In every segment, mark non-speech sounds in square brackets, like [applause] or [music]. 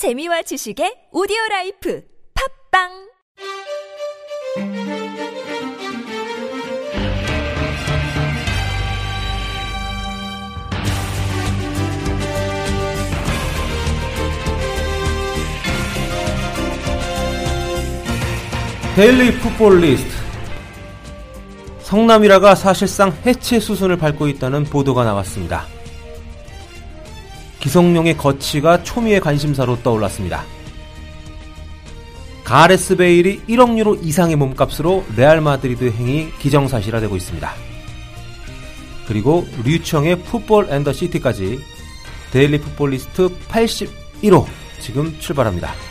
재미와 지식의 오디오 라이프 팟빵 데일리 풋볼 리스트 성남일화가 사실상 해체 수순을 밟고 있다는 보도가 나왔습니다. 기성용의 거취가 초미의 관심사로 떠올랐습니다. 가레스 베일이 1억 유로 이상의 몸값으로 레알 마드리드 행이 기정사실화되고 있습니다. 그리고 류청의 풋볼 앤 더 시티까지 데일리 풋볼 리스트 81호 지금 출발합니다.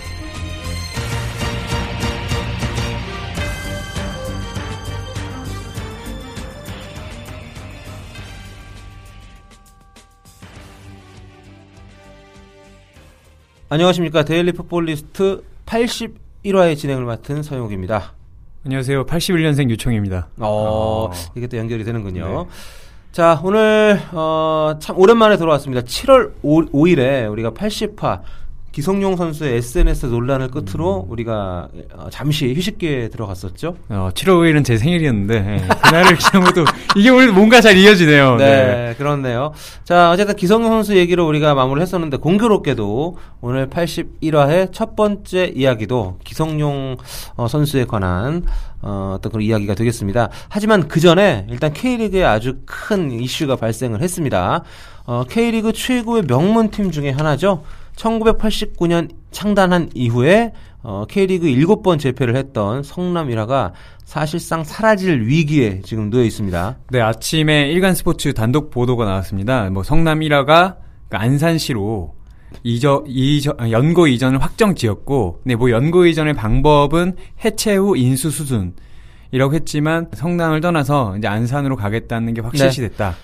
안녕하십니까. 데일리 풋볼리스트 81화의 진행을 맡은 서용욱입니다. 안녕하세요. 81년생 유청입니다. 어, 이게 또 연결이 되는군요. 네. 자, 오늘, 어, 참 오랜만에 돌아왔습니다. 7월 5, 5일에 우리가 80화 기성용 선수의 SNS 논란을 끝으로 음. 우리가 어, 잠시 휴식기에 들어갔었죠. 어, 7월 5일은 제 생일이었는데 네. 그날을 [laughs] 기념으로 이게 오늘 뭔가 잘 이어지네요. 네, 네, 그렇네요. 자, 어쨌든 기성용 선수 얘기로 우리가 마무리를 했었는데 공교롭게도 오늘 81화의 첫 번째 이야기도 기성용 어, 선수에 관한 어, 어떤 그런 이야기가 되겠습니다. 하지만 그 전에 일단 K리그에 아주 큰 이슈가 발생을 했습니다. 어, K리그 최고의 명문 팀 중에 하나죠. 1989년 창단한 이후에 어, K리그 7번 재패를 했던 성남이라가 사실상 사라질 위기에 지금 놓여 있습니다. 네, 아침에 일간 스포츠 단독 보도가 나왔습니다. 뭐 성남이라가 그 안산시로 이저, 이저, 연고 이전을 확정 지었고, 네, 뭐 연고 이전의 방법은 해체 후 인수 수준 이라고 했지만 성남을 떠나서 이제 안산으로 가겠다는 게 확실시 네. 됐다.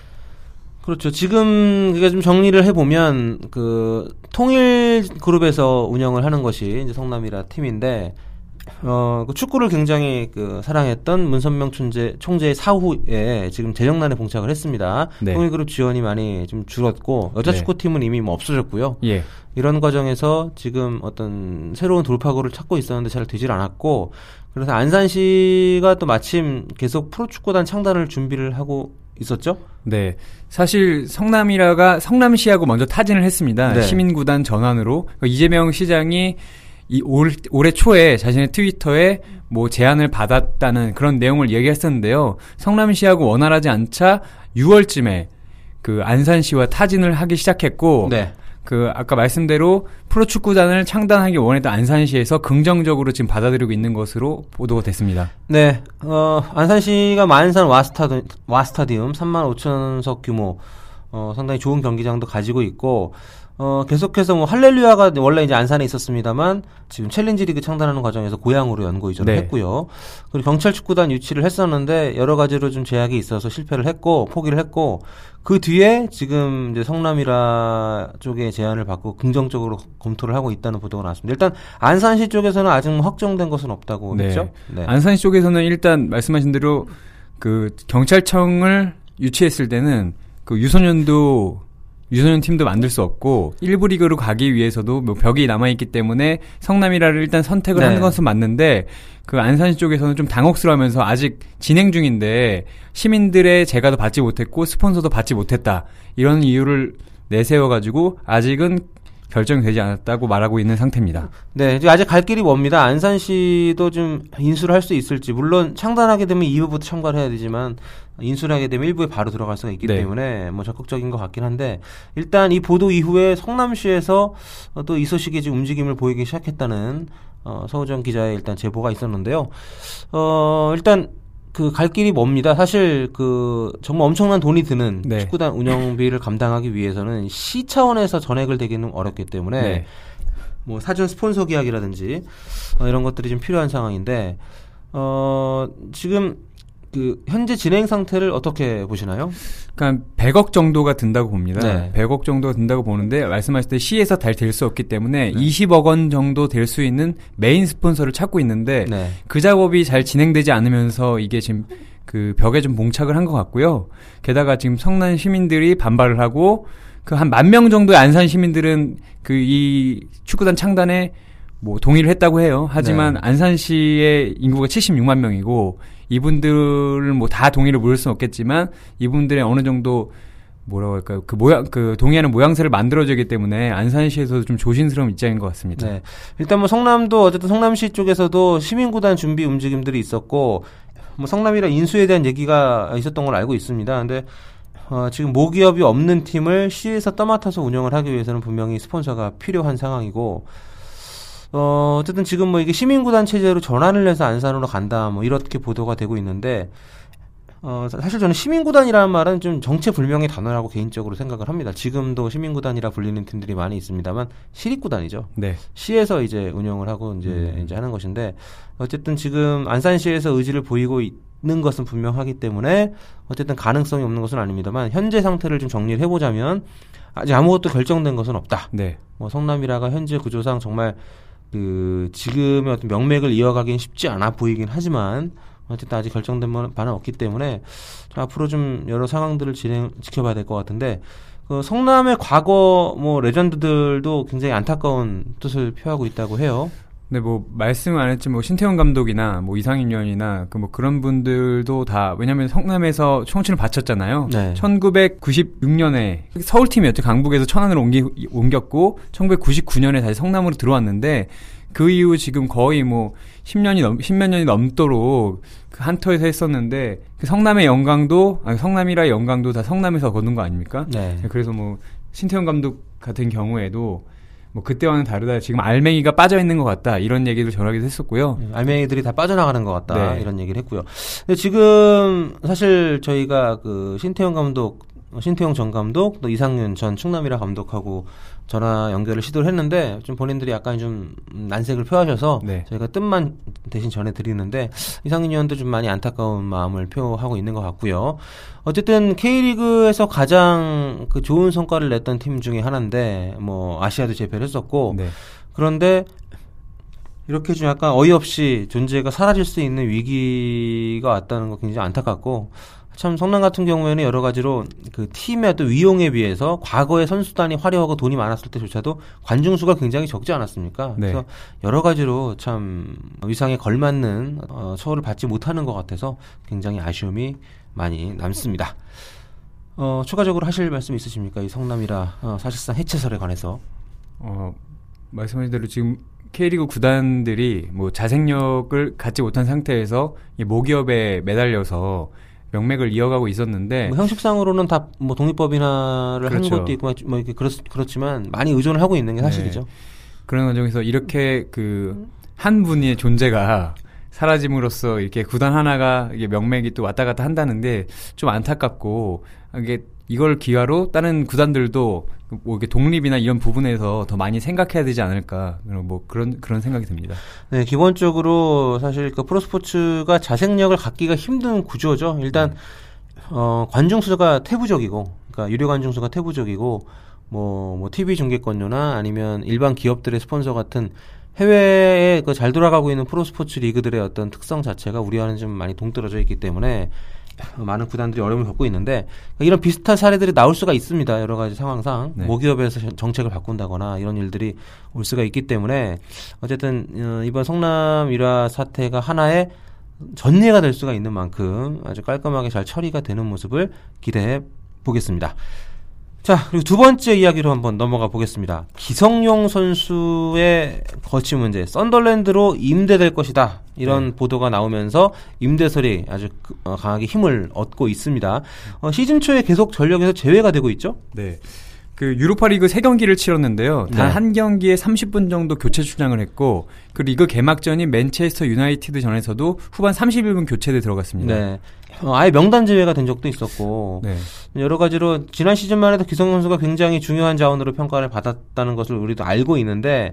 그렇죠. 지금 그게 좀 정리를 해보면 그 통일 그룹에서 운영을 하는 것이 이제 성남이라 팀인데 어, 그 축구를 굉장히 그 사랑했던 문선명 총재, 총재의 사후에 지금 재정난에 봉착을 했습니다. 네. 통일그룹 지원이 많이 좀 줄었고 여자 네. 축구팀은 이미 뭐 없어졌고요. 예. 이런 과정에서 지금 어떤 새로운 돌파구를 찾고 있었는데 잘 되질 않았고 그래서 안산시가 또 마침 계속 프로축구단 창단을 준비를 하고 있었죠? 네. 사실 성남이라가 성남시하고 먼저 타진을 했습니다. 네. 시민구단 전환으로 그러니까 이재명 시장이 이 올, 올해 초에 자신의 트위터에 뭐 제안을 받았다는 그런 내용을 얘기했었는데요. 성남시하고 원활하지 않자 6월쯤에 그 안산시와 타진을 하기 시작했고 네. 그 아까 말씀대로 프로축구단을 창단하기 원했던 안산시에서 긍정적으로 지금 받아들이고 있는 것으로 보도가 됐습니다. 네, 어, 안산시가 만산 와스타디, 와스타디움 3만 5천석 규모 어, 상당히 좋은 경기장도 가지고 있고 어, 계속해서 뭐 할렐루야가 원래 이제 안산에 있었습니다만 지금 챌린지 리그 창단하는 과정에서 고향으로 연고 이전을 네. 했고요. 그리고 경찰 축구단 유치를 했었는데 여러 가지로 좀 제약이 있어서 실패를 했고 포기를 했고 그 뒤에 지금 이제 성남일화 쪽의 제안을 받고 긍정적으로 검토를 하고 있다는 보도가 나왔습니다. 일단 안산시 쪽에서는 아직 뭐 확정된 것은 없다고 네. 했죠. 네. 안산시 쪽에서는 일단 말씀하신 대로 그 경찰청을 유치했을 때는 그 유소년도 유소년 팀도 만들 수 없고 일부 리그로 가기 위해서도 뭐 벽이 남아 있기 때문에 성남이라를 일단 선택을 네. 하는 것은 맞는데 그 안산시 쪽에서는 좀 당혹스러워하면서 아직 진행 중인데 시민들의 재가도 받지 못했고 스폰서도 받지 못했다 이런 이유를 내세워 가지고 아직은 결정되지 않았다고 말하고 있는 상태입니다. 네, 아직 갈 길이 멉니다. 안산시도 좀 인수를 할 수 있을지 물론 창단하게 되면 2부부터 참가를 해야 되지만 인수를 하게 되면 1부에 바로 들어갈 수가 있기 네. 때문에 뭐 적극적인 것 같긴 한데 일단 이 보도 이후에 성남시에서 또 이 소식이 지금 움직임을 보이기 시작했다는 어, 서우정 기자의 일단 제보가 있었는데요. 어, 일단 그 갈 길이 멉니다. 사실 그 정말 엄청난 돈이 드는 네. 축구단 운영비를 감당하기 위해서는 시 차원에서 전액을 대기는 어렵기 때문에 네. 뭐 사전 스폰서 계약이라든지 어, 이런 것들이 좀 필요한 상황인데 어 지금 그 현재 진행 상태를 어떻게 보시나요? 그러니까 100억 정도가 든다고 봅니다. 네. 100억 정도가 든다고 보는데 말씀하실 때 시에서 다 댈 수 없기 때문에 네. 20억 원 정도 댈 수 있는 메인 스폰서를 찾고 있는데 네. 그 작업이 잘 진행되지 않으면서 이게 지금 그 벽에 좀 봉착을 한 것 같고요. 게다가 지금 성남 시민들이 반발을 하고 그 한 만 명 정도의 안산 시민들은 그 이 축구단 창단에 뭐 동의를 했다고 해요. 하지만 네. 안산시의 인구가 76만 명이고 이분들을 뭐 다 동의를 물을 수는 없겠지만 이분들의 어느 정도 뭐라고 할까요? 그 모양 그 동의하는 모양새를 만들어지기 때문에 안산시에서도 좀 조심스러운 입장인 것 같습니다. 네. 일단 뭐 성남도 어쨌든 성남시 쪽에서도 시민구단 준비 움직임들이 있었고 뭐 성남이라 인수에 대한 얘기가 있었던 걸 알고 있습니다. 근데 어, 지금 모기업이 없는 팀을 시에서 떠맡아서 운영을 하기 위해서는 분명히 스폰서가 필요한 상황이고 어, 어쨌든 지금 뭐 이게 시민구단 체제로 전환을 해서 안산으로 간다 뭐 이렇게 보도가 되고 있는데 어, 사- 사실 저는 시민구단이라는 말은 좀 정체불명의 단어라고 개인적으로 생각을 합니다. 지금도 시민구단이라 불리는 팀들이 많이 있습니다만 시립구단이죠. 네. 시에서 이제 운영을 하고 이제 음. 이제 하는 것인데 어쨌든 지금 안산시에서 의지를 보이고 있는 것은 분명하기 때문에 어쨌든 가능성이 없는 것은 아닙니다만 현재 상태를 좀 정리를 해보자면 아직 아무것도 결정된 것은 없다. 네. 뭐 성남이라가 현재 구조상 정말 그 지금의 어떤 명맥을 이어가기는 쉽지 않아 보이긴 하지만 어쨌든 아직 결정된 바- 바는 없기 때문에 좀 앞으로 좀 여러 상황들을 진행 지켜봐야 될 것 같은데 그 성남의 과거 뭐 레전드들도 굉장히 안타까운 뜻을 표하고 있다고 해요. 네, 뭐 말씀 안 했지만 뭐 신태용 감독이나 뭐 이상인 위원이나 그 뭐 그런 분들도 다 왜냐면 성남에서 청춘을 바쳤잖아요. 네. 1996년에 서울 팀이었죠. 강북에서 천안으로 옮기, 옮겼고 1999년에 다시 성남으로 들어왔는데 그 이후 지금 거의 뭐 10년이 넘 10몇 년이 넘도록 그 한터에서 했었는데 그 성남의 영광도 아니 성남이라 영광도 다 성남에서 거둔 거 아닙니까? 네. 그래서 뭐 신태용 감독 같은 경우에도 뭐 그때와는 다르다. 지금 알맹이가 빠져 있는 것 같다. 이런 얘기를 전하기도 했었고요. 알맹이들이 다 빠져나가는 것 같다 네. 이런 얘기를 했고요. 근데 지금 사실 저희가 그 신태용 감독, 신태용 전 감독, 또 이상윤 전 충남이라 감독하고 전화 연결을 시도를 했는데 좀 본인들이 약간 좀 난색을 표하셔서 네. 저희가 뜻만 대신 전해드리는데 이상윤 의원도 좀 많이 안타까운 마음을 표하고 있는 것 같고요. 어쨌든 K리그에서 가장 그 좋은 성과를 냈던 팀 중에 하나인데 뭐 아시아도 제패를 했었고 네. 그런데 이렇게 좀 약간 어이없이 존재가 사라질 수 있는 위기가 왔다는 거 굉장히 안타깝고 참 성남 같은 경우에는 여러 가지로 그 팀의 어떤 위용에 비해서 과거에 선수단이 화려하고 돈이 많았을 때조차도 관중 수가 굉장히 적지 않았습니까? 네. 그래서 여러 가지로 참 위상에 걸맞는 어, 처우를 받지 못하는 것 같아서 굉장히 아쉬움이 많이 남습니다. 어, 추가적으로 하실 말씀 있으십니까? 이 성남이라 어, 사실상 해체설에 관해서. 어, 말씀하신 대로 지금 K리그 구단들이 뭐 자생력을 갖지 못한 상태에서 이 모기업에 매달려서 명맥을 이어가고 있었는데 뭐 형식상으로는 다 뭐 독립법인화를 하는 그렇죠. 것도 있고 뭐 이렇게 그렇, 그렇지만 많이 의존을 하고 있는 게 네. 사실이죠. 그런 과정에서 이렇게 그 한 분의 존재가 사라짐으로써 이렇게 구단 하나가 이게 명맥이 또 왔다 갔다 한다는데 좀 안타깝고 이게 이걸 기화로 다른 구단들도 뭐 이렇게 독립이나 이런 부분에서 더 많이 생각해야 되지 않을까 뭐 그런 그런 생각이 듭니다. 네, 기본적으로 사실 그 프로스포츠가 자생력을 갖기가 힘든 구조죠. 일단 어, 관중 수가 태부적이고, 그러니까 유료 관중 수가 태부적이고, 뭐, 뭐 TV 중계권료나 아니면 일반 기업들의 스폰서 같은 해외에 그 잘 돌아가고 있는 프로스포츠 리그들의 어떤 특성 자체가 우리와는 좀 많이 동떨어져 있기 때문에 많은 구단들이 어려움을 겪고 있는데 이런 비슷한 사례들이 나올 수가 있습니다. 여러 가지 상황상 네. 모기업에서 정책을 바꾼다거나 이런 일들이 올 수가 있기 때문에 어쨌든 어, 이번 성남 일화 사태가 하나의 전례가 될 수가 있는 만큼 아주 깔끔하게 잘 처리가 되는 모습을 기대해 보겠습니다. 자, 그리고 두 번째 이야기로 한번 넘어가 보겠습니다. 기성용 선수의 거취 문제, 썬덜랜드로 임대될 것이다. 이런 보도가 나오면서 임대설이 아주 그- 어, 강하게 힘을 얻고 있습니다. 어, 시즌 초에 계속 전력에서 제외가 되고 있죠? 네. 그 유로파 리그 세 경기를 치렀는데요. 단 네. 한 경기에 30분 정도 교체 출장을 했고 그 리그 개막전인 맨체스터 유나이티드 전에서도 후반 31분 교체돼 들어갔습니다. 네. 어, 아예 명단 제외가 된 적도 있었고 네. 여러 가지로 지난 시즌만 해도 기성 선수가 굉장히 중요한 자원으로 평가를 받았다는 것을 우리도 알고 있는데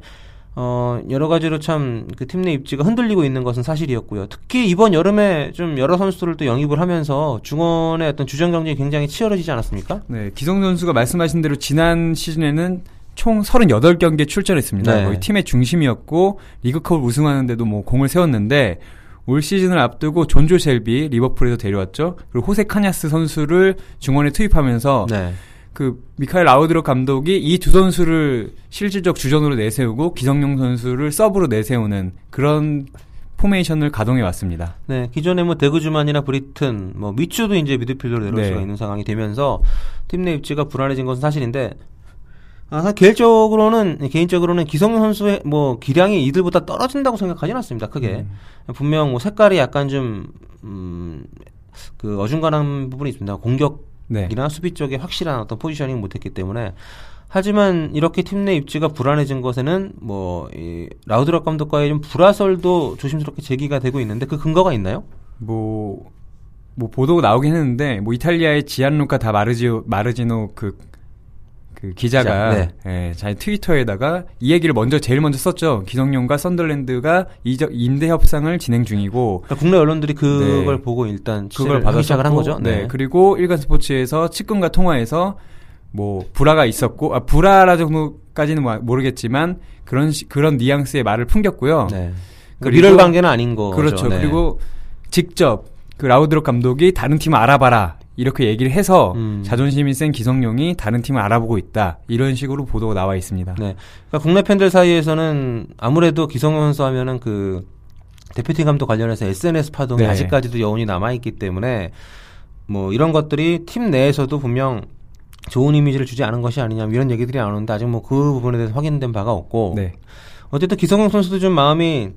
어 여러 가지로 참 그 팀 내 입지가 흔들리고 있는 것은 사실이었고요. 특히 이번 여름에 좀 여러 선수들을 또 영입을 하면서 중원의 어떤 주전 경쟁이 굉장히 치열해지지 않았습니까? 네, 기성 선수가 말씀하신 대로 지난 시즌에는 총 38경기에 출전했습니다. 네. 거의 팀의 중심이었고 리그컵을 우승하는데도 뭐 공을 세웠는데 올 시즌을 앞두고 존조 셸비 리버풀에서 데려왔죠. 그리고 호세 카냐스 선수를 중원에 투입하면서 네. 그 미카엘 라우드럽 감독이 이 두 선수를 실질적 주전으로 내세우고 기성용 선수를 서브로 내세우는 그런 포메이션을 가동해 왔습니다. 네, 기존에 뭐 데 구즈만이나 브리튼, 뭐 미추도 이제 미드필더로 내려올 네. 수가 있는 상황이 되면서 팀 내 입지가 불안해진 것은 사실인데 아, 개인적으로는 개인적으로는 기성용 선수의 뭐 기량이 이들보다 떨어진다고 생각하지는 않습니다. 크게 음. 분명 뭐 색깔이 약간 좀 음, 그 어중간한 부분이 있습니다. 공격 이나 네. 수비 쪽에 확실한 어떤 포지셔닝 못했기 때문에 하지만 이렇게 팀 내 입지가 불안해진 것에는 뭐 이 라우드락 감독과의 좀 불화설도 조심스럽게 제기가 되고 있는데 그 근거가 있나요? 뭐, 뭐 보도가 나오긴 했는데 뭐 이탈리아의 지안루카 다 마르지오 마르지노 그, 그 기자가 기자, 네. 예, 자기 트위터에다가 이 얘기를 먼저 제일 먼저 썼죠. 기성용과 썬덜랜드가 이적 임대 협상을 진행 중이고 그러니까 국내 언론들이 그걸 네. 보고 일단 그걸 받아 시작을 한 거죠. 네. 그리고 일간 스포츠에서 측근과 통화해서 뭐 불화가 있었고 아 불화라 정도까지는 뭐 모르겠지만 그런 시- 그런 뉘앙스의 말을 풍겼고요. 네. 그 그리고- 밀월 관계는 아닌 거죠. 그렇죠. 네. 그리고 직접 그 라우드록 감독이 다른 팀을 알아봐라 이렇게 얘기를 해서 음. 자존심이 센 기성용이 다른 팀을 알아보고 있다 이런 식으로 보도가 나와 있습니다. 네. 그러니까 국내 팬들 사이에서는 아무래도 기성용 선수 하면은 그 대표팀 감독 관련해서 SNS 파동이 네. 아직까지도 여운이 남아 있기 때문에 뭐 이런 것들이 팀 내에서도 분명 좋은 이미지를 주지 않은 것이 아니냐 뭐 이런 얘기들이 나오는데 아직 뭐 그 부분에 대해서 확인된 바가 없고 네. 어쨌든 기성용 선수도 좀 마음이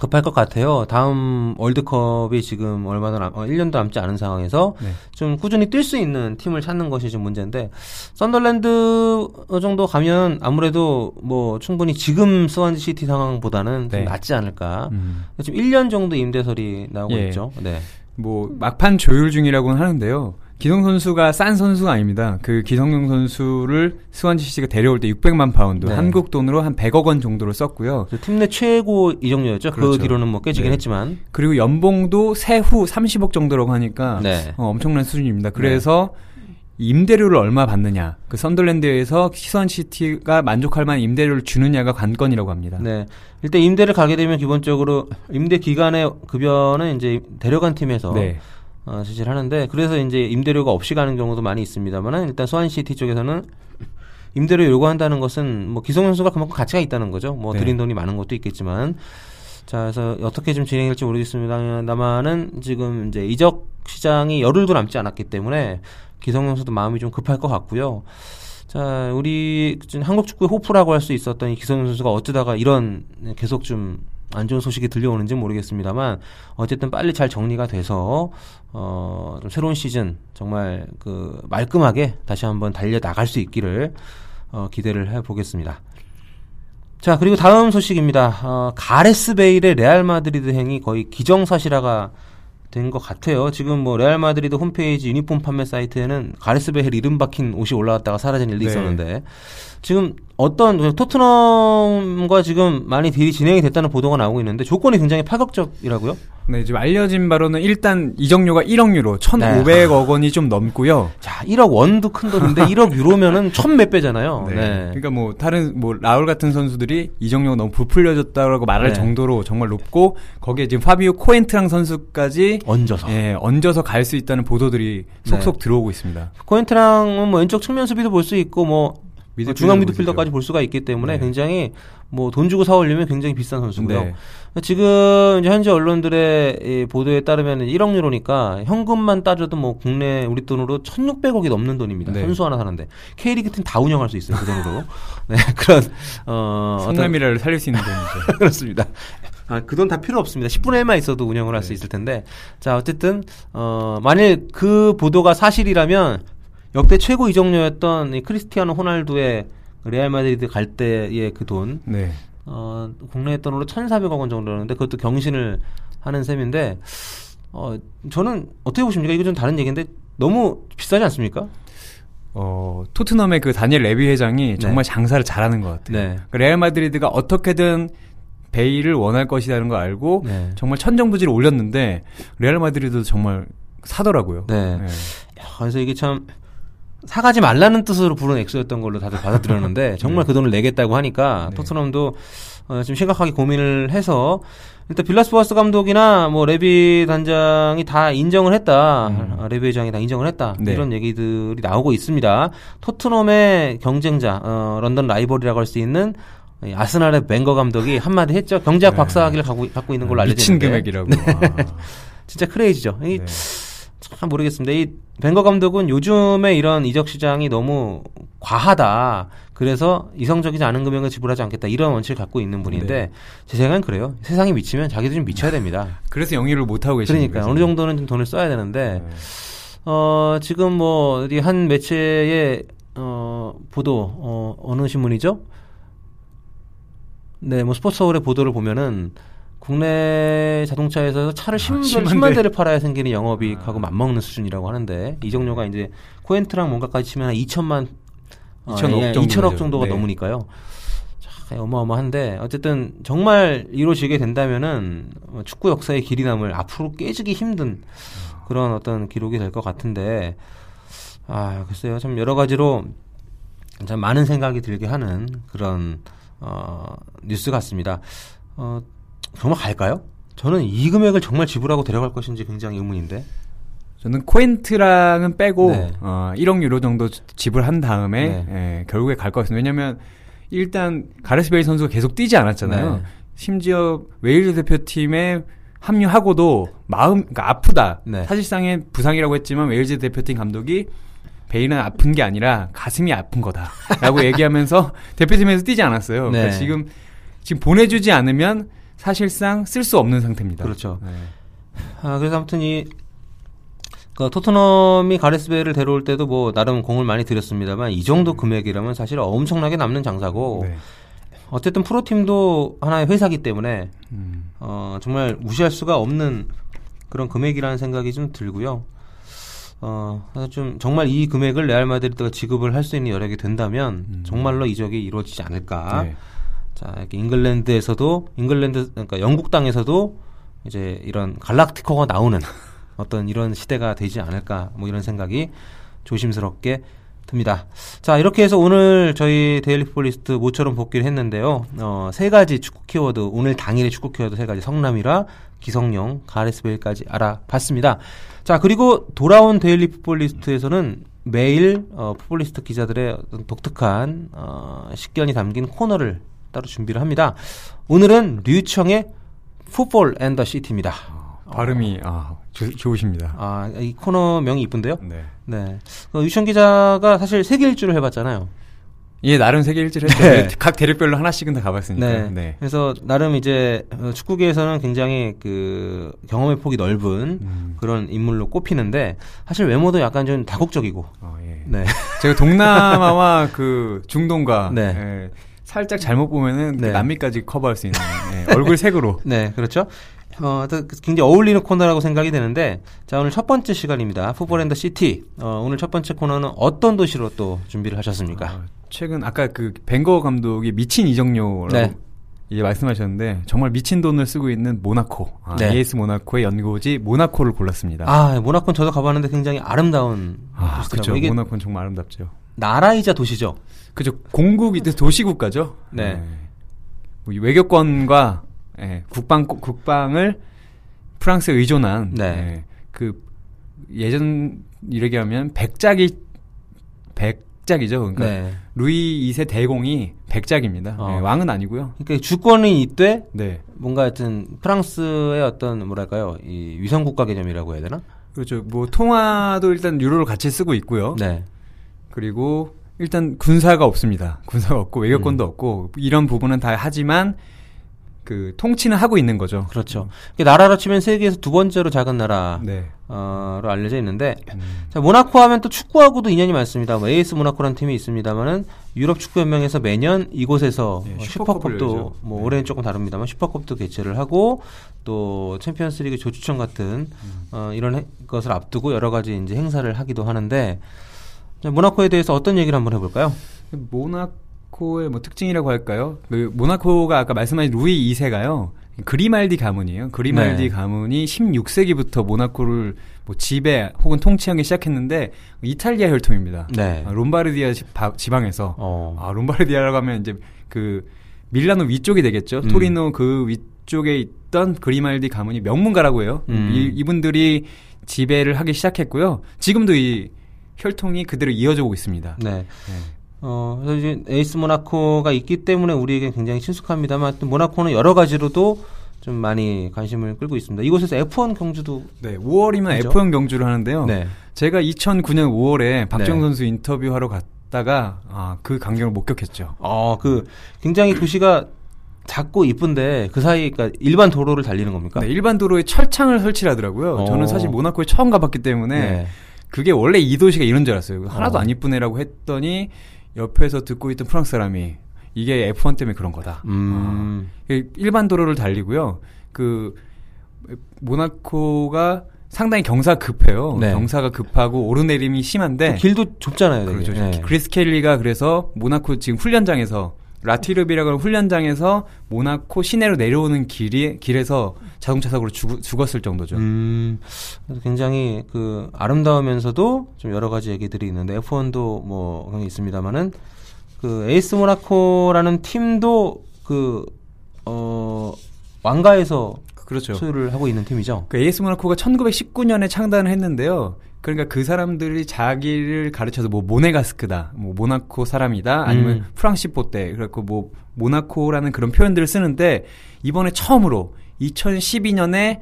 급할 것 같아요. 다음 월드컵이 지금 얼마나 남, 어, 1년도 남지 않은 상황에서 네. 좀 꾸준히 뛸 수 있는 팀을 찾는 것이 좀 문제인데 썬더랜드 정도 가면 아무래도 뭐 충분히 지금 스완지 시티 상황보다는 좀 네. 낫지 않을까. 음. 지금 1년 정도 임대설이 나오고 예. 있죠. 네. 뭐 막판 조율 중이라고는 하는데요. 기성용 선수가 싼 선수가 아닙니다. 그 기성용 선수를 스완지 시티가 데려올 때 600만 파운드, 네. 한국 돈으로 한 100억 원 정도를 썼고요. 팀 내 최고 이적료였죠. 그 그렇죠. 뒤로는 뭐 깨지긴 네. 했지만. 그리고 연봉도 세후 30억 정도라고 하니까 네. 어, 엄청난 수준입니다. 그래서 임대료를 얼마 받느냐, 그 선덜랜드에서 시선시티가 만족할 만한 임대료를 주느냐가 관건이라고 합니다. 네. 일단 임대를 가게 되면 기본적으로 임대 기간의 급여는 이제 데려간 팀에서 네. 어, 지시를 하는데 그래서 이제 임대료가 없이 가는 경우도 많이 있습니다만은 일단 소환시티 쪽에서는 임대료 요구한다는 것은 뭐 기성 선수가 그만큼 가치가 있다는 거죠. 뭐 네. 드린 돈이 많은 것도 있겠지만 자 그래서 어떻게 좀 진행될지 모르겠습니다만은 지금 이제 이적 시장이 열흘도 남지 않았기 때문에 기성용 선수도 마음이 좀 급할 것 같고요. 자 우리 한국 축구의 호프라고 할 수 있었던 이 기성용 선수가 어쩌다가 이런 계속 좀 안 좋은 소식이 들려오는지 모르겠습니다만 어쨌든 빨리 잘 정리가 돼서 어, 좀 새로운 시즌 정말 그 말끔하게 다시 한번 달려 나갈 수 있기를 어, 기대를 해 보겠습니다. 자 그리고 다음 소식입니다. 어, 가레스 베일의 레알 마드리드 행이 거의 기정사실화가 된 것 같아요. 지금 뭐 레알 마드리드 홈페이지 유니폼 판매 사이트에는 가레스 베일 이름 박힌 옷이 올라갔다가 사라진 일도 네. 있었는데 지금 어떤 토트넘과 지금 많이 deal이 진행이 됐다는 보도가 나오고 있는데 조건이 굉장히 파격적이라고요? 네, 지금 알려진 바로는 일단 이적료가 1억 유로, 1,500억 원이 좀 넘고요. 자, 1억 원도 큰 돈인데 1억 유로면은 천 몇 배잖아요. 네. 그러니까 뭐 다른 뭐 라울 같은 선수들이 이적료가 너무 부풀려졌다고 말할 네. 정도로 정말 높고 거기에 지금 파비오 코엔트랑 선수까지 얹어서. 예, 얹어서 갈 수 있다는 보도들이 속속 네. 들어오고 있습니다. 코엔트랑은 뭐 왼쪽 측면 수비도 볼 수 있고 뭐 미드필더 중앙. 미드필더까지 볼 수가 있기 때문에 네. 굉장히 뭐 돈 주고 사올려면 굉장히 비싼 선수고요. 네. 지금 현재 언론들의 이 보도에 따르면 1억 유로니까 현금만 따져도 뭐 국내 우리 돈으로 1,600억이 넘는 돈입니다. 네. 선수 하나 사는데 K리그 팀 다 운영할 수 있어요 그 돈으로. 네 그런 어 어떤 성남이라를 살릴 수 있는 돈이죠. [laughs] 그렇습니다. 아, 그 돈 다 필요 없습니다. 10분의 1만 있어도 운영을 할수 있을 텐데. 자, 어쨌든, 어, 만일 그 보도가 사실이라면 역대 최고 이적료였던 이 크리스티아노 호날두의 레알 마드리드 갈 때의 그 돈, 네. 어, 국내 돈으로 1,400억 원 정도였는데 그것도 경신을 하는 셈인데, 어, 저는 어떻게 보십니까? 이거 좀 다른 얘기인데 너무 비싸지 않습니까? 어, 토트넘의 그 다니엘 레비 회장이 정말 장사를 잘하는 것 같아요. 네. 그러니까 레알 마드리드가 어떻게든 베일을 원할 것이라는 걸 알고 네. 정말 천정부지를 올렸는데 레알 마드리드도 정말 사더라고요. 네. 야, 그래서 이게 참 사가지 말라는 뜻으로 부른 액수였던 걸로 다들 받아들였는데 [laughs] 정말 네. 그 돈을 내겠다고 하니까 네. 토트넘도 어, 좀 심각하게 고민을 해서 일단 빌라스보아스 감독이나 뭐 레비 단장이 다 인정을 했다. 음. 아, 레비 회장이 다 인정을 했다. 네. 이런 얘기들이 나오고 있습니다. 토트넘의 경쟁자, 어, 런던 라이벌이라고 할 수 있는 이 아스날의 벵거 감독이 한마디 했죠. 경제학 네. 박사학위를 갖고, 갖고 있는 걸로 알려져 미친 있는데. 금액이라고. [laughs] 진짜 크레이지죠. 이 네. 참 모르겠습니다. 이 벵거 감독은 요즘에 이런 이적 시장이 너무 과하다. 그래서 이성적이지 않은 금액을 지불하지 않겠다. 이런 원칙을 갖고 있는 분인데 네. 제 생각엔 그래요. 세상에 미치면 자기도 좀 미쳐야 됩니다. 그래서 영위를 못 하고 계시는 그러니까 거죠. 어느 정도는 좀 돈을 써야 되는데 네. 어 지금 뭐 어디 한 매체의 어 보도 어 어느 신문이죠? 네, 뭐 스포츠서울의 보도를 보면은 국내 자동차에서 차를 10만, 10만 10만 대. 대를 팔아야 생기는 영업이익하고 아. 맞먹는 수준이라고 하는데 이 종류가 이제 코엔트랑 뭔가까지 치면 한 2천만 2천억 예, 정도죠. 2천억 정도가 네. 넘으니까요. 참 어마어마한데 어쨌든 정말 이루어지게 된다면은 어, 축구 역사의 길이 남을 앞으로 깨지기 힘든 그런 어떤 기록이 될 것 같은데 아 글쎄요 참 여러 가지로 참 많은 생각이 들게 하는 그런 어, 뉴스 같습니다. 어, 정말 갈까요? 저는 이 금액을 정말 지불하고 데려갈 것인지 굉장히 의문인데. 저는 코엔트랑은 빼고 네. 어, 1억 유로 정도 지불한 다음에 네. 예, 결국에 갈 것 같습니다. 왜냐하면 일단 가레스 베일 선수가 계속 뛰지 않았잖아요. 네. 심지어 웨일즈 대표팀에 합류하고도 마음 그러니까 아프다. 네. 사실상의 부상이라고 했지만 웨일즈 대표팀 감독이 베일은 아픈 게 아니라 가슴이 아픈 거다라고 [laughs] 얘기하면서 대표팀에서 뛰지 않았어요. 네. 그러니까 지금 지금 보내주지 않으면 사실상 쓸 수 없는 상태입니다. 그렇죠. 네. 아, 그래서 아무튼 이, 그 토트넘이 가레스베를 데려올 때도 뭐 나름 공을 많이 들였습니다만 이 정도 금액이라면 사실 엄청나게 남는 장사고 네. 어쨌든 프로팀도 하나의 회사기 때문에 음. 어, 정말 무시할 수가 없는 그런 금액이라는 생각이 좀 들고요. 어, 그래서 좀 정말 이 금액을 레알 마드리드가 지급을 할 수 있는 여력이 된다면 음. 정말로 이적이 이루어지지 않을까. 네. 자, 이렇게 잉글랜드에서도 잉글랜드 그러니까 영국 땅에서도 이제 이런 갈락티코가 나오는 [laughs] 어떤 이런 시대가 되지 않을까 뭐 이런 생각이 조심스럽게 듭니다. 자, 이렇게 해서 오늘 저희 데일리 풋볼리스트 모처럼 복귀를 했는데요. 어, 세 가지 축구 키워드, 오늘 당일의 축구 키워드 세 가지 성남 일화 기성용, 가레스베일까지 알아봤습니다. 자, 그리고 돌아온 데일리 풋볼리스트에서는 매일 어, 풋볼리스트 기자들의 독특한 어, 식견이 담긴 코너를 따로 준비를 합니다. 오늘은 류청의 Football and the City입니다. 발음이 아 조- 좋으십니다. 아, 이 코너 명이 이쁜데요? 네. 네. 그 유청 기자가 사실 세계 일주를 해봤잖아요. 예, 나름 세계 일주를 했죠. 네. 각 대륙별로 하나씩은 다 가봤으니까. 네. 네. 그래서 나름 이제 어, 축구계에서는 굉장히 그 경험의 폭이 넓은 음. 그런 인물로 꼽히는데 사실 외모도 약간 좀 다국적이고. 어, 예. 네. 제가 동남아와 [laughs] 그 중동과 네. 예, 살짝 잘못 보면은 그 네. 남미까지 커버할 수 있는 예, 얼굴 색으로. [laughs] 네, 그렇죠. 어, 또 굉장히 어울리는 코너라고 생각이 되는데, 자, 오늘 첫 번째 시간입니다. 풋볼앤더 시티. 어, 오늘 첫 번째 코너는 어떤 도시로 또 준비를 하셨습니까? 어, 최근 아까 그 벵거 감독이 미친 이적료라고 네. 예, 말씀하셨는데 정말 미친 돈을 쓰고 있는 모나코, 아, 네. AS 모나코의 연고지 모나코를 골랐습니다. 아, 모나코는 저도 가봤는데 굉장히 아름다운 아. 그렇죠. 모나코는 정말 아름답죠. 나라이자 도시죠. 그죠. 공국이 도시 국가죠. 네. 뭐 외교권과 예, 국방 국방을 프랑스에 의존한 네. 예, 그 예전 이렇게 하면 백작이 백작이죠. 그러니까 네. 루이 2세 대공이 백작입니다. 어. 예, 왕은 아니고요. 그러니까 주권이 이때 네. 뭔가 하여튼 프랑스의 어떤 뭐랄까요 이 위성 국가 개념이라고 해야 되나? 그렇죠. 뭐 통화도 일단 유로를 같이 쓰고 있고요. 네. 그리고 일단 군사가 없습니다. 군사가 없고 외교권도 음. 없고 이런 부분은 다 하지만 그 통치는 하고 있는 거죠. 그렇죠. 나라로 치면 세계에서 두 번째로 작은 나라로 네. 알려져 있는데 음. 자, 모나코 하면 또 축구하고도 인연이 많습니다. 뭐 AS 모나코라는 팀이 있습니다만은 유럽 축구 연맹에서 매년 이곳에서 네, 어, 슈퍼컵을 슈퍼컵도. 뭐 네. 올해는 조금 다릅니다만 슈퍼컵도 개최를 하고 또 챔피언스리그 조추첨 같은 음. 어, 이런 해- 것을 앞두고 여러 가지 이제 행사를 하기도 하는데 자, 모나코에 대해서 어떤 얘기를 한번 해볼까요? 모나코의 뭐 특징이라고 할까요? 그 모나코가 아까 말씀하신 루이 2세가요. 그리말디 가문이에요. 그리말디 네. 가문이 16세기부터 모나코를 뭐 지배 혹은 통치하기 시작했는데 이탈리아 혈통입니다. 네. 아, 롬바르디아 지- 지방에서 어. 아 롬바르디아라고 하면 이제 그 밀라노 위쪽이 되겠죠. 음. 토리노 그 위쪽에 있던 그리말디 가문이 명문가라고 해요. 음. 이, 이분들이 지배를 하기 시작했고요. 지금도 이 혈통이 그대로 이어져 오고 있습니다. 네. 어, 그래서 이제 에이스 모나코가 있기 때문에 우리에게 굉장히 친숙합니다만 또 모나코는 여러 가지로도 좀 많이 관심을 끌고 있습니다. 이곳에서 F1 경주도 네, 5월이면 그죠? F1 경주를 하는데요. 네. 제가 2009년 5월에 박정 네. 선수 인터뷰하러 갔다가 아, 그 광경을 목격했죠. 어, 그 굉장히 도시가 작고 이쁜데 그 사이 그러니까 일반 도로를 달리는 겁니까? 네, 일반 도로에 철창을 설치를 하더라고요. 어. 저는 사실 모나코에 처음 가봤기 때문에 네. 그게 원래 이 도시가 이런 줄 알았어요. 하나도 어. 안 이쁘네라고 했더니 옆에서 듣고 있던 프랑스 사람이 이게 F1 때문에 그런 거다. 음. 그 일반 도로를 달리고요. 그 모나코가 상당히 경사가 급해요. 네. 경사가 급하고 오르내림이 심한데 길도 좁잖아요. 그렇죠. 네. 그리스 켈리가 그래서 모나코 지금 훈련장에서 라티르비라고 훈련장에서 모나코 시내로 내려오는 길이 길에서 자동차 사고로 죽, 죽었을 정도죠. 음, 굉장히 그 아름다우면서도 좀 여러 가지 얘기들이 있는데 F1도 뭐 그런 게 있습니다만은 그 에이스 모나코라는 팀도 그 어, 왕가에서 그렇죠. 소유를 하고 있는 팀이죠. 그 AS 모나코가 1919년에 창단을 했는데요. 그러니까 그 사람들이 자기를 가르쳐서 뭐 모네가스크다, 뭐 모나코 사람이다, 아니면 음. 프랑시포테, 그래갖고 뭐 모나코라는 그런 표현들을 쓰는데 이번에 처음으로 2012년에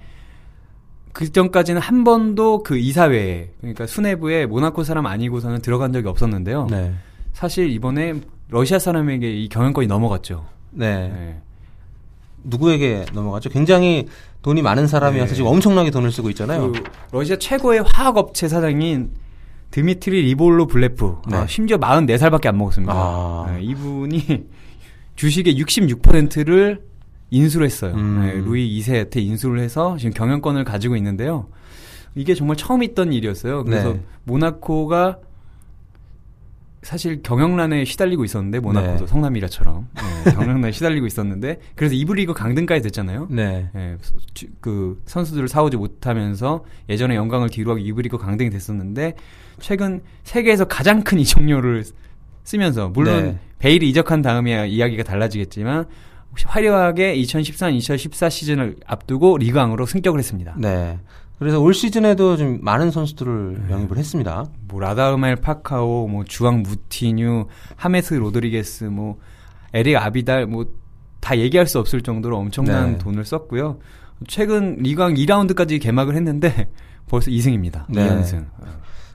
그 전까지는 한 번도 그 이사회에 그러니까 수뇌부에 모나코 사람 아니고서는 들어간 적이 없었는데요. 네. 사실 이번에 러시아 사람에게 이 경영권이 넘어갔죠. 네. 네. 누구에게 넘어갔죠? 굉장히 돈이 많은 사람이어서 네. 지금 엄청나게 돈을 쓰고 있잖아요. 그 러시아 최고의 화학 업체 사장인 드미트리 리볼로블레프. 네. 아, 심지어 44살밖에 안 먹었습니다. 아. 네, 이분이 [laughs] 주식의 66%를 인수를 했어요. 음. 네, 루이 2세한테 인수를 해서 지금 경영권을 가지고 있는데요. 이게 정말 처음 있던 일이었어요. 그래서 네. 모나코가 사실 경영난에 시달리고 있었는데 모나코도 네. 성남이라처럼 [laughs] 네, 경영난에 시달리고 있었는데 그래서 이부 리그 강등까지 됐잖아요. 네. 예, 주- 그 선수들을 사오지 못하면서 예전에 영광을 뒤로하고 이브리그 강등이 됐었는데 최근 세계에서 가장 큰 [laughs] 이적료를 쓰면서 물론 네. 베일이 이적한 다음에 이야기가 달라지겠지만 혹시 화려하게 2013-2014 시즌을 앞두고 리그앙으로 승격을 했습니다. 네. 그래서 올 시즌에도 좀 많은 선수들을 영입을 했습니다. 뭐 라다멜 팔카오, 뭐 주앙 무티뉴, 하메스 로드리게스, 뭐 에릭 아비달 뭐 다 얘기할 수 없을 정도로 엄청난 네. 돈을 썼고요. 최근 리그앙 2라운드까지 개막을 했는데 [laughs] 벌써 2승입니다. 네. 2연승.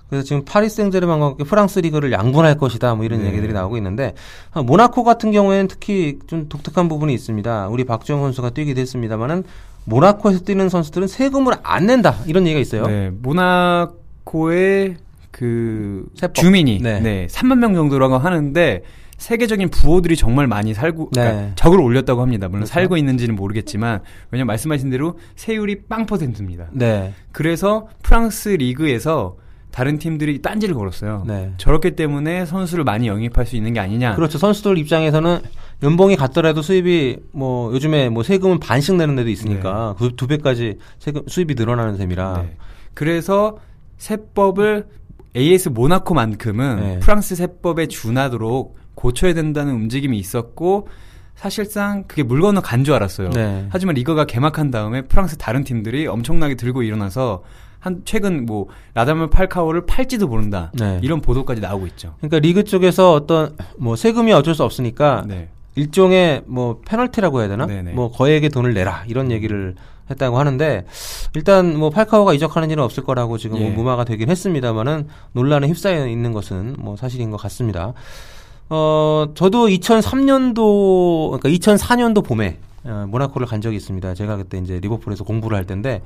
그래서 지금 파리 생제르맹과 함께 프랑스 리그를 양분할 것이다 뭐 이런 네. 얘기들이 나오고 있는데 아, 모나코 같은 경우에는 특히 좀 독특한 부분이 있습니다. 우리 박주영 선수가 뛰기도 했습니다만은 모나코에서 뛰는 선수들은 세금을 안 낸다 이런 얘기가 있어요. 네, 모나코의 그 세법. 주민이 네. 네. 3만 명 정도라고 하는데 세계적인 부호들이 정말 많이 살고 네. 그러니까 적을 올렸다고 합니다. 물론 그렇죠. 살고 있는지는 모르겠지만 왜냐면 말씀하신 대로 세율이 빵 퍼센트입니다. 네. 그래서 프랑스 리그에서 다른 팀들이 딴지를 걸었어요. 네. 저렇기 때문에 선수를 많이 영입할 수 있는 게 아니냐. 그렇죠. 선수들 입장에서는 연봉이 같더라도 수입이 뭐 요즘에 뭐 세금은 반씩 내는 데도 있으니까 그두 배까지 세금 수입이 늘어나는 셈이라. 네. 그래서 세법을 AS 모나코만큼은 네. 프랑스 세법에 준하도록 고쳐야 된다는 움직임이 있었고 사실상 그게 물 건너 간 줄 알았어요. 네. 하지만 리거가 개막한 다음에 프랑스 다른 팀들이 엄청나게 들고 일어나서 한 최근 뭐 라다멜 팔카오를 팔지도 모른다 네. 이런 보도까지 나오고 있죠. 그러니까 리그 쪽에서 어떤 뭐 세금이 어쩔 수 없으니까 네. 일종의 뭐 페널티라고 해야 되나? 네네. 뭐 거액의 돈을 내라 이런 얘기를 했다고 하는데 일단 뭐 팔카오가 이적하는 일은 없을 거라고 지금 예. 뭐 무마가 되긴 했습니다만은 논란에 휩싸여 있는 것은 뭐 사실인 것 같습니다. 어 저도 2003년도 그러니까 2004년도 봄에 어, 모나코를 간 적이 있습니다. 제가 그때 이제 리버풀에서 공부를 할 때인데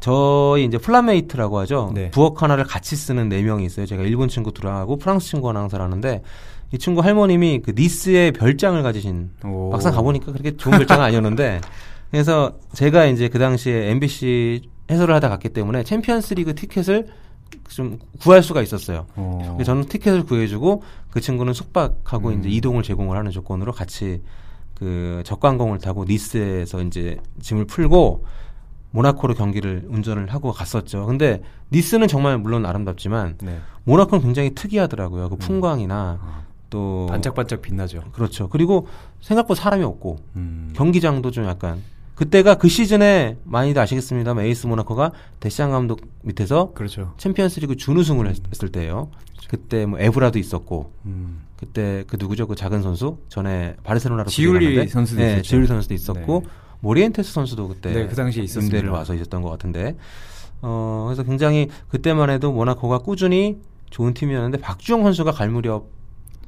저희 이제 flatmate라고 하죠. 네. 부엌 하나를 같이 쓰는 네 명이 있어요. 제가 일본 친구 둘하고 프랑스 친구 하나 항상 하는데 이 친구 할머님이 그 니스의 별장을 가지신 오. 막상 가보니까 그렇게 좋은 별장은 아니었는데 그래서 제가 이제 그 당시에 MBC 해설을 하다 갔기 때문에 챔피언스리그 티켓을 좀 구할 수가 있었어요. 어. 저는 티켓을 구해주고 그 친구는 숙박하고 음. 이제 이동을 제공을 하는 조건으로 같이 그 적관공을 타고 니스에서 이제 짐을 풀고 모나코로 경기를 운전을 하고 갔었죠. 근데 니스는 정말 물론 아름답지만 네. 모나코는 굉장히 특이하더라고요. 그 풍광이나 또 반짝반짝 빛나죠. 그렇죠. 그리고 생각보다 사람이 없고 음. 경기장도 좀 약간 그때가 그 시즌에 많이들 아시겠습니다만 에이스 모나코가 데시안 감독 밑에서 그렇죠. 챔피언스리그 준우승을 했, 을 때예요. 그때 뭐 에브라도 있었고 음. 그때 그 누구죠? 그 작은 선수 전에 바르셀로나로 지울리 선수도 네, 있었죠. 지울리 선수도 있었고 네. 모리엔테스 선수도 그때 네, 그 당시에 있었습니다. 임대를 와서 있었던 것 같은데 어 그래서 굉장히 그때만 해도 모나코가 꾸준히 좋은 팀이었는데 박주영 선수가 갈 무렵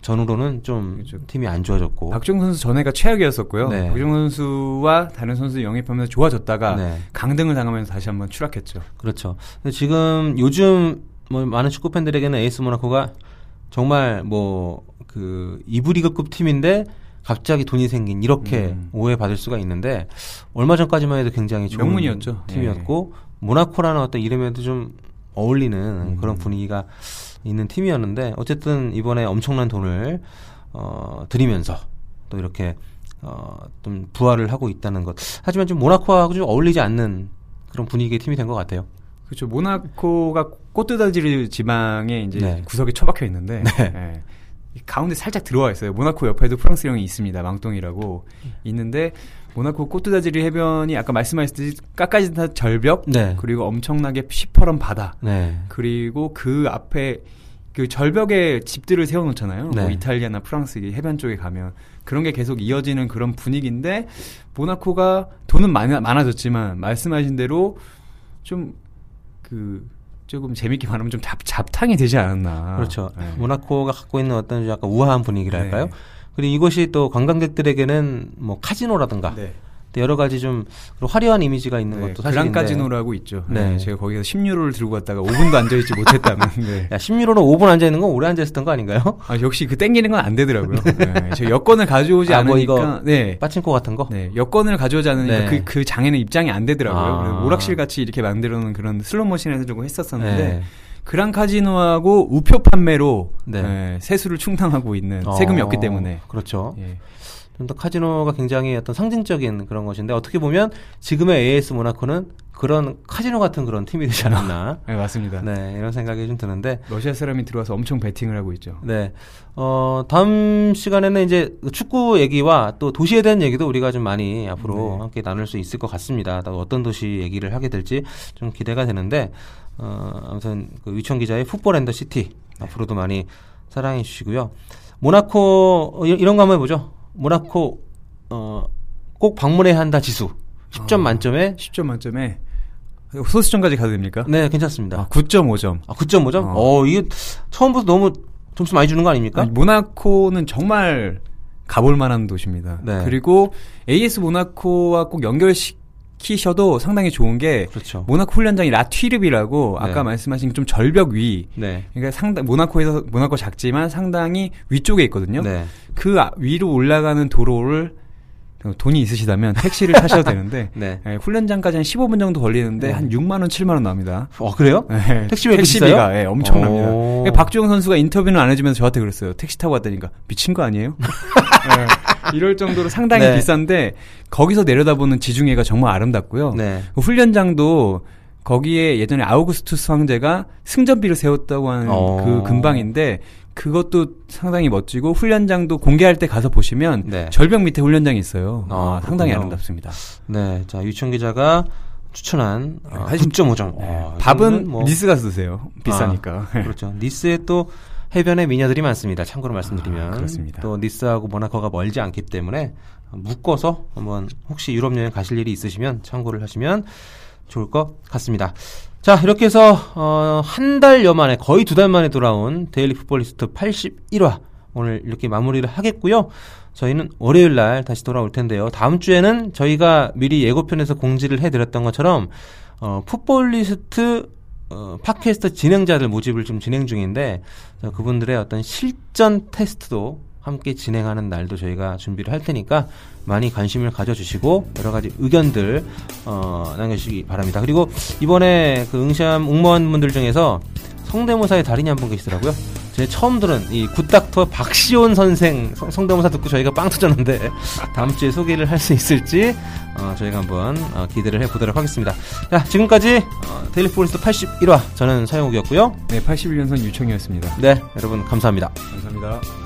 전후로는 좀 그렇죠. 팀이 안 좋아졌고 박정 선수 전에가 최악이었었고요. 네. 박정 선수와 다른 선수 영입하면서 좋아졌다가 네. 강등을 당하면서 다시 한번 추락했죠. 그렇죠. 근데 지금 요즘 뭐 많은 축구 팬들에게는 에이스 모나코가 정말 뭐 그 이브리그급 팀인데 갑자기 돈이 생긴 이렇게 음. 오해받을 수가 있는데 얼마 전까지만 해도 굉장히 좋은 명문이었죠. 팀이었고 모나코라는 어떤 이름에도 좀 어울리는 음. 그런 분위기가 있는 팀이었는데 어쨌든 이번에 엄청난 돈을 어 들이면서 또 이렇게 어 좀 부활을 하고 있다는 것. 하지만 좀 모나코하고 좀 어울리지 않는 그런 분위기의 팀이 된 것 같아요. 그렇죠. 모나코가 꼬뜨다지르 지방에 이제 네. 구석에 처박혀 있는데 네. 예. 이 가운데 살짝 들어와 있어요. 모나코 옆에도 프랑스 형이 있습니다. 망똥이라고 있는데 모나코 꼬뜨다지르 해변이 아까 말씀하셨듯이 깎아진 절벽 네. 그리고 엄청나게 시퍼런 바다 네. 그리고 그 앞에 그 절벽에 집들을 세워놓잖아요. 네. 뭐 이탈리아나 프랑스 이 해변 쪽에 가면 그런 게 계속 이어지는 그런 분위기인데 모나코가 돈은 많이, 많아졌지만 말씀하신 대로 좀 그 조금 재밌게 말하면 좀 잡, 잡탕이 되지 않았나. 그렇죠. 네. 모나코가 갖고 있는 어떤 약간 우아한 분위기랄까요? 네. 그리고 이것이 또 관광객들에게는 뭐 카지노라든가 네. 또 여러 가지 좀 화려한 이미지가 있는 네, 것도 사실인데 그랑카지노라고 있죠. 네. 네. 제가 거기서 10유로를 들고 갔다가 5분도 앉아 있지 못했다는. [laughs] 네. 야, 10유로로 5분 앉아 있는 건 오래 앉아 있었던 거 아닌가요? [laughs] 아, 역시 그 땡기는 건 안 되더라고요. [laughs] 네. 제가 여권을 가져오지 아, 뭐 않으니까. 이거 네. 빠친코 같은 거? 네, 여권을 가져오지 않으니까 네. 그, 그 장에는 입장이 안 되더라고요. 아. 오락실 같이 이렇게 만들어 놓은 그런 슬롯머신에서 조금 했었었는데, 네. 그랑 카지노하고 우표 판매로 네. 네, 세수를 충당하고 있는 어, 세금이 없기 때문에. 그렇죠. 예. 좀 더 카지노가 굉장히 어떤 상징적인 그런 것인데 어떻게 보면 지금의 AS 모나코는 그런 카지노 같은 그런 팀이 되지 않았나. 네, 맞습니다. 네, 이런 생각이 좀 드는데 러시아 사람이 들어와서 엄청 베팅을 하고 있죠. 네. 어, 다음 시간에는 이제 축구 얘기와 또 도시에 대한 얘기도 우리가 좀 많이 앞으로 네. 함께 나눌 수 있을 것 같습니다. 또 어떤 도시 얘기를 하게 될지 좀 기대가 되는데, 어, 아무튼 그 위천 기자의 풋볼 앤더 시티 앞으로도 많이 사랑해 주시고요. 모나코, 어, 이- 이런 거 한번 해보죠. 모나코, 어, 꼭 방문해야 한다 지수. 10점 아. 만점에 10점 만점에 소수점까지 가도 됩니까? 네, 괜찮습니다. 아, 9.5점. 아, 9.5점? 어. 어, 이게 처음부터 너무 점수 많이 주는 거 아닙니까? 아니, 모나코는 정말 가볼 만한 도시입니다. 네. 그리고 AS 모나코와 꼭 연결시 키셔도 상당히 좋은 게 그렇죠. 모나코 훈련장이 라튀르비라고 네. 아까 말씀하신 좀 절벽 위. 네. 그러니까 상당 모나코에서 모나코 작지만 상당히 위쪽에 있거든요. 네. 그 아- 위로 올라가는 도로를 돈이 있으시다면 택시를 타셔도 되는데 [laughs] 네. 예, 훈련장까지 한 15분 정도 걸리는데 네. 한 6만 원, 7만 원 나옵니다. 어, 그래요? 네, 택시비가 이렇게 택시비가? 예, 엄청납니다. 오. 그러니까 박주영 선수가 인터뷰는 안 해주면서 저한테 그랬어요. 택시 타고 왔다니까 미친 거 아니에요? [laughs] 예, 이럴 정도로 상당히 네. 비싼데 거기서 내려다보는 지중해가 정말 아름답고요. 네. 그 훈련장도 거기에 예전에 아우구스투스 황제가 승전비를 세웠다고 하는 어. 그 근방인데 그것도 상당히 멋지고 훈련장도 공개할 때 가서 보시면 네. 절벽 밑에 훈련장이 있어요. 아, 아, 상당히. 아름답습니다. 네. 자, 유천 기자가 추천한 어, 사실- 9.5점. 네. 어, 밥은 이거는 뭐- 니스 가서 드세요. 비싸니까. 그렇죠. 니스에 또 해변에 미녀들이 많습니다. 참고로 말씀드리면. 아, 그렇습니다. 또 니스하고 모나코가 멀지 않기 때문에 묶어서 한번 혹시 유럽 여행 가실 일이 있으시면 참고를 하시면 좋을 것 같습니다. 자, 이렇게 해서 어, 한 달여 만에 거의 두 달 만에 돌아온 데일리 풋볼리스트 81화 오늘 이렇게 마무리를 하겠고요. 저희는 월요일 날 다시 돌아올 텐데요. 다음 주에는 저희가 미리 예고편에서 공지를 해드렸던 것처럼 어, 풋볼리스트 어, 팟캐스트 진행자들 모집을 좀 진행 중인데 어, 그분들의 어떤 실전 테스트도 함께 진행하는 날도 저희가 준비를 할 테니까 많이 관심을 가져주시고 여러 가지 의견들 어, 남겨주시기 바랍니다. 그리고 이번에 그 응시함 응모한 분들 중에서 성대모사의 달인이 한 분 계시더라고요. 제가 처음 들은 이 굿닥터 박시온 선생 성- 성대모사 듣고 저희가 빵 터졌는데 다음 주에 소개를 할 수 있을지 어, 저희가 한번 어, 기대를 해보도록 하겠습니다. 자 지금까지 어, 데일리 풋볼리스트 81화 저는 서형욱이었고요. 네, 81년생 류청이었습니다. 네 여러분 감사합니다. 감사합니다.